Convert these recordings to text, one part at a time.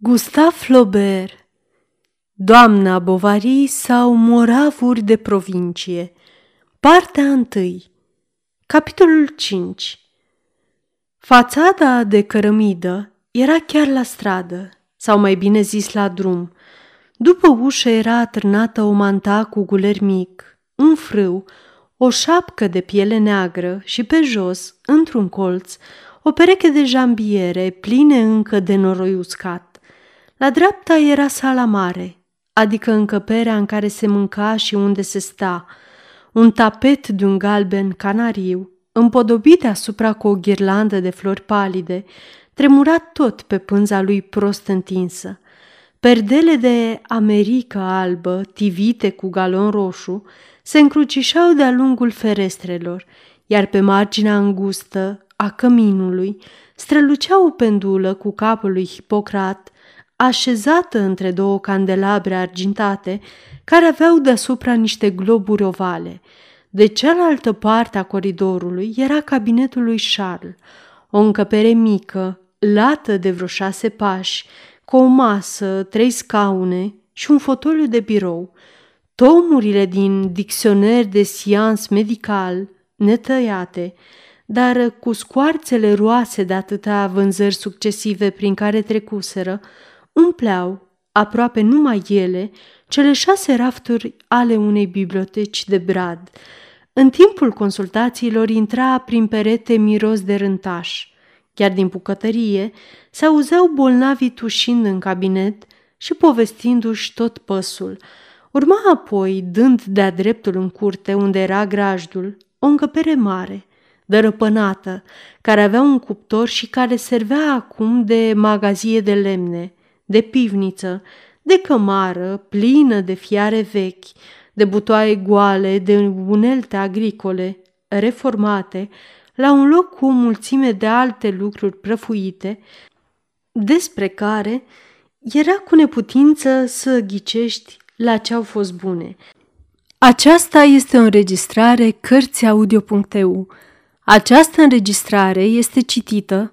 Gustave Flaubert Doamna Bovary sau moravuri de provincie Partea 1 Capitolul 5 Fațada de cărămidă era chiar la stradă, sau mai bine zis la drum. După ușă era atârnată o manta cu guler mic, un frâu, o șapcă de piele neagră și pe jos, într-un colț, o pereche de jambiere pline încă de noroi uscat. La dreapta era sala mare, adică încăperea în care se mânca și unde se sta, un tapet de un galben canariu, împodobit deasupra cu o ghirlandă de flori palide, tremurat tot pe pânza lui prost întinsă. Perdele de americă albă, tivite cu galon roșu, se încrucișau de-a lungul ferestrelor, iar pe marginea îngustă a căminului strălucea o pendulă cu capul lui Hipocrat, așezată între două candelabre argintate, care aveau deasupra niște globuri ovale. De cealaltă parte a coridorului era cabinetul lui Charles, o încăpere mică, lată de vreo șase pași, cu o masă, trei scaune și un fotoliu de birou. Tomurile din dicționer de scienț medical, netăiate, dar cu scoarțele roase de atâtea vânzări succesive prin care trecuseră, umpleau, aproape numai ele, cele șase rafturi ale unei biblioteci de brad. În timpul consultațiilor intra prin perete miros de rântaș. Chiar din bucătărie se auzeau bolnavii tușind în cabinet și povestindu-și tot păsul. Urma apoi, dând de-a dreptul în curte unde era grajdul, o încăpere mare, dărăpânată, care avea un cuptor și care servea acum de magazie de lemne – de pivniță, de cămară plină de fiare vechi, de butoaie goale, de unelte agricole, reformate, la un loc cu o mulțime de alte lucruri prăfuite, despre care era cu neputință să ghicești la ce au fost bune. Aceasta este o înregistrare Cărțiaudio.eu. Această înregistrare este citită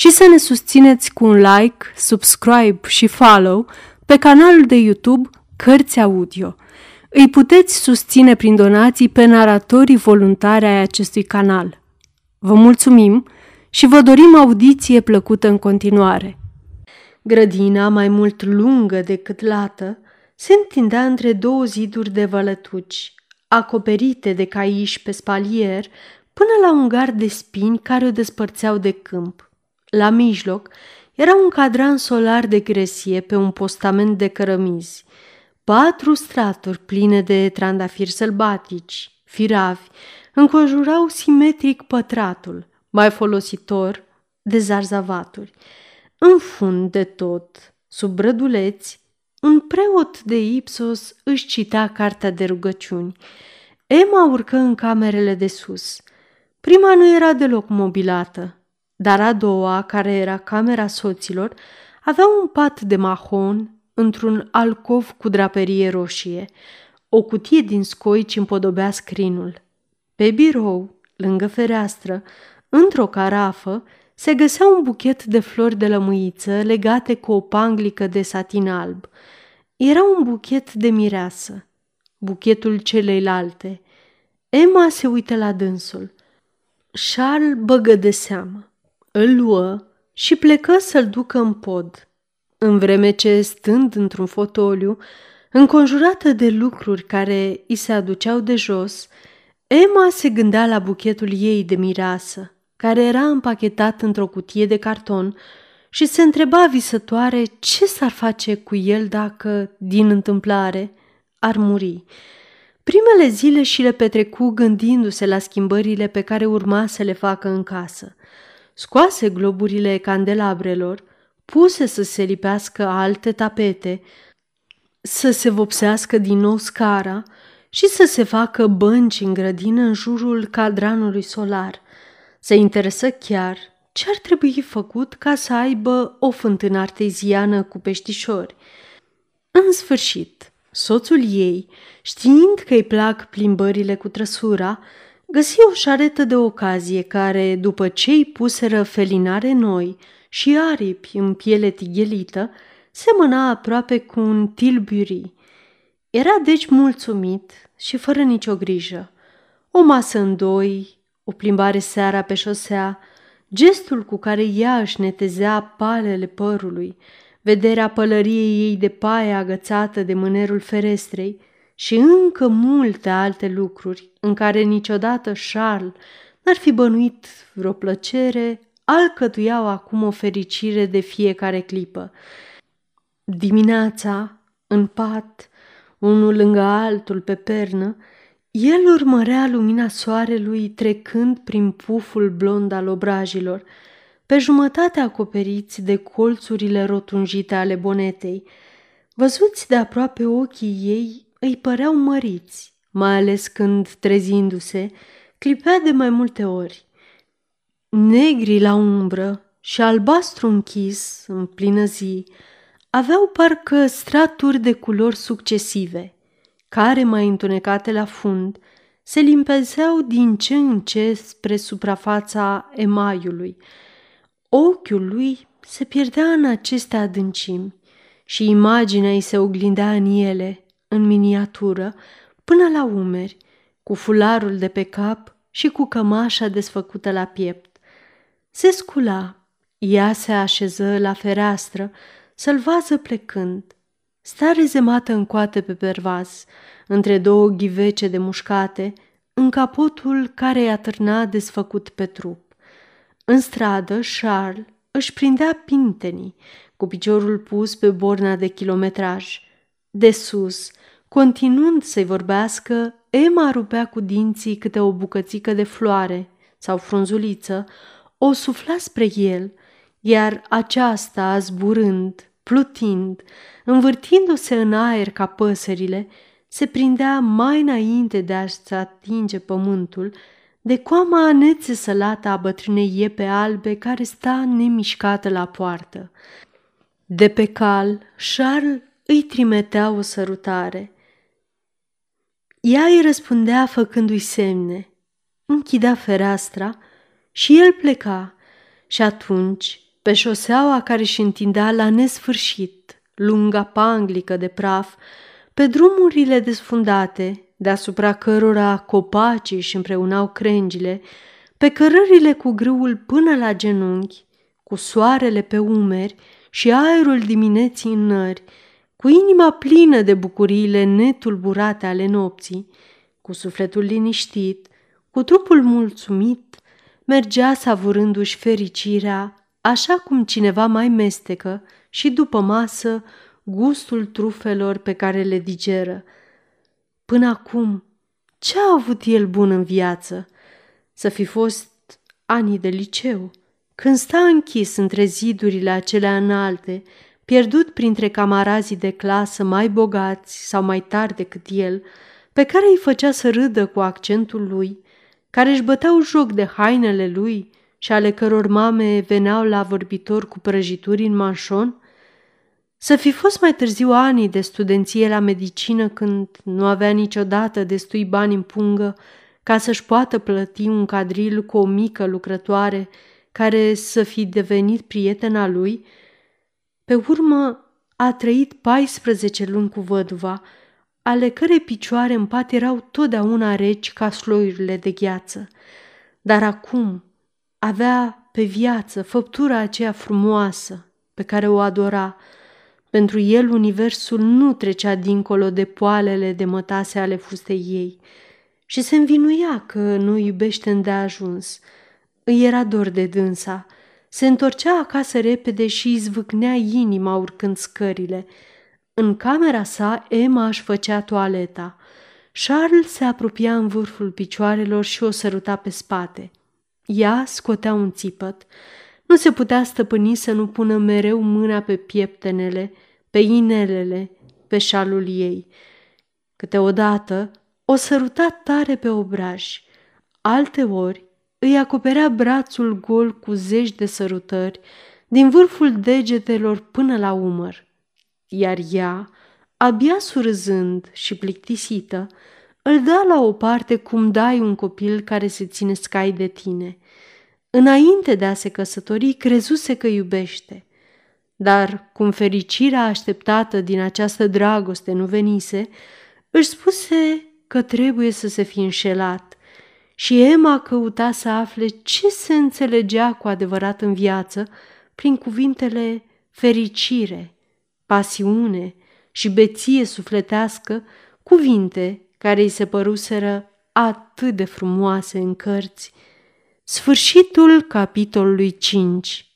și să ne susțineți cu un like, subscribe și follow pe canalul de YouTube Cărți Audio. Îi puteți susține prin donații pe naratorii voluntari ai acestui canal. Vă mulțumim și vă dorim audiție plăcută în continuare. Grădina, mai mult lungă decât lată, se întindea între două ziduri de vălătuci, acoperite de caiș pe spalier, până la un gard de spini care o despărțeau de câmp. La mijloc era un cadran solar de gresie pe un postament de cărămizi, patru straturi pline de trandafiri sălbatici, firavi, înconjurau simetric pătratul, mai folositor de zarzavaturi. În fund de tot, sub brăduleți, un preot de Ipsos își citea cartea de rugăciuni. Emma urcă în camerele de sus. Prima nu era deloc mobilată, dar a doua, care era camera soților, avea un pat de mahon într-un alcov cu draperie roșie. O cutie din scoici împodobea scrinul. Pe birou, lângă fereastră, într-o carafă, se găsea un buchet de flori de lămâiță legate cu o panglică de satin alb. Era un buchet de mireasă, buchetul celeilalte. Emma se uită la dânsul. Charles băgă de seamă îl luă și plecă să-l ducă în pod, în vreme ce, stând într-un fotoliu, înconjurată de lucruri care îi se aduceau de jos, Emma se gândea la buchetul ei de mireasă, care era împachetat într-o cutie de carton și se întreba visătoare ce s-ar face cu el dacă, din întâmplare, ar muri. Primele zile și le petrecu gândindu-se la schimbările pe care urma să le facă în casă scoase globurile candelabrelor, puse să se lipească alte tapete, să se vopsească din nou scara și să se facă bănci în grădină în jurul cadranului solar. Se interesă chiar ce ar trebui făcut ca să aibă o fântână arteziană cu peștișori. În sfârșit, soțul ei, știind că îi plac plimbările cu trăsura, găsi o șaretă de ocazie care, după ce îi puseră felinare noi și aripi în piele tighelită, semăna aproape cu un tilbury. Era deci mulțumit și fără nicio grijă. O masă în doi, o plimbare seara pe șosea, gestul cu care ea își netezea palele părului, vederea pălăriei ei de paie agățată de mânerul ferestrei și încă multe alte lucruri în care niciodată Charles n-ar fi bănuit vreo plăcere, alcătuiau acum o fericire de fiecare clipă. Dimineața, în pat, unul lângă altul pe pernă, el urmărea lumina soarelui trecând prin puful blond al obrajilor, pe jumătate acoperiți de colțurile rotunjite ale bonetei. Văzuți de aproape ochii ei îi păreau măriți, mai ales când, trezindu-se, clipea de mai multe ori. Negri la umbră și albastru închis în plină zi, aveau parcă straturi de culori succesive, care, mai întunecate la fund, se limpezeau din ce în ce spre suprafața emaiului. Ochiul lui se pierdea în aceste adâncimi și imaginea îi se oglindea în ele, în miniatură, până la umeri, cu fularul de pe cap și cu cămașa desfăcută la piept. Se scula, ea se așeză la fereastră, să-l vază plecând. Sta rezemată în coate pe pervaz, între două ghivece de mușcate, în capotul care i-a târnat desfăcut pe trup. În stradă, Charles își prindea pintenii, cu piciorul pus pe borna de kilometraj. De sus, continuând să-i vorbească, Emma rupea cu dinții câte o bucățică de floare sau frunzuliță, o sufla spre el, iar aceasta, zburând, plutind, învârtindu-se în aer ca păsările, se prindea mai înainte de a-și atinge pământul de coama anețe sălată a bătrânei iepe albe care sta nemișcată la poartă. De pe cal, Charles îi trimetea o sărutare. Ea îi răspundea făcându-i semne, închidea fereastra și el pleca și atunci pe șoseaua care își întindea la nesfârșit, lunga panglică de praf, pe drumurile desfundate, deasupra cărora copacii își împreunau crengile, pe cărările cu grâul până la genunchi, cu soarele pe umeri și aerul dimineții în nări, cu inima plină de bucuriile netulburate ale nopții, cu sufletul liniștit, cu trupul mulțumit, mergea savurându-și fericirea așa cum cineva mai mestecă și după masă gustul trufelor pe care le digeră. Până acum, ce a avut el bun în viață? Să fi fost anii de liceu, când sta închis între zidurile acelea înalte, pierdut printre camarazii de clasă mai bogați sau mai tari decât el, pe care îi făcea să râdă cu accentul lui, care își băteau joc de hainele lui și ale căror mame veneau la vorbitor cu prăjituri în manșon? Să fi fost mai târziu anii de studenție la medicină când nu avea niciodată destui bani în pungă ca să-și poată plăti un cadril cu o mică lucrătoare care să fi devenit prietena lui? Pe urmă a trăit 14 luni cu văduva, ale cărei picioare în pat erau totdeauna reci ca sloiurile de gheață. Dar acum, avea pe viață făptura aceea frumoasă pe care o adora. Pentru el universul nu trecea dincolo de poalele de mătase ale fustei ei și se învinuia că nu iubește îndeajuns. Îi era dor de dânsa. Se întorcea acasă repede și izvâcnea inima urcând scările. În camera sa, Emma își făcea toaleta. Charles se apropia în vârful picioarelor și o săruta pe spate – ea scotea un țipăt. Nu se putea stăpâni să nu pună mereu mâna pe pieptenele, pe inelele, pe șalul ei. Câteodată o săruta tare pe obraj, alteori îi acoperea brațul gol cu zeci de sărutări, din vârful degetelor până la umăr. Iar ea, abia surzând și plictisită, îl da la o parte cum dai un copil care se ține scai de tine. Înainte de a se căsători, crezuse că iubește. Dar, cum fericirea așteptată din această dragoste nu venise, își spuse că trebuie să se fi înșelat și Emma căuta să afle ce se înțelegea cu adevărat în viață prin cuvintele fericire, pasiune și beție sufletească, cuvinte care îi se păruseră atât de frumoase în cărți. Sfârșitul capitolului 5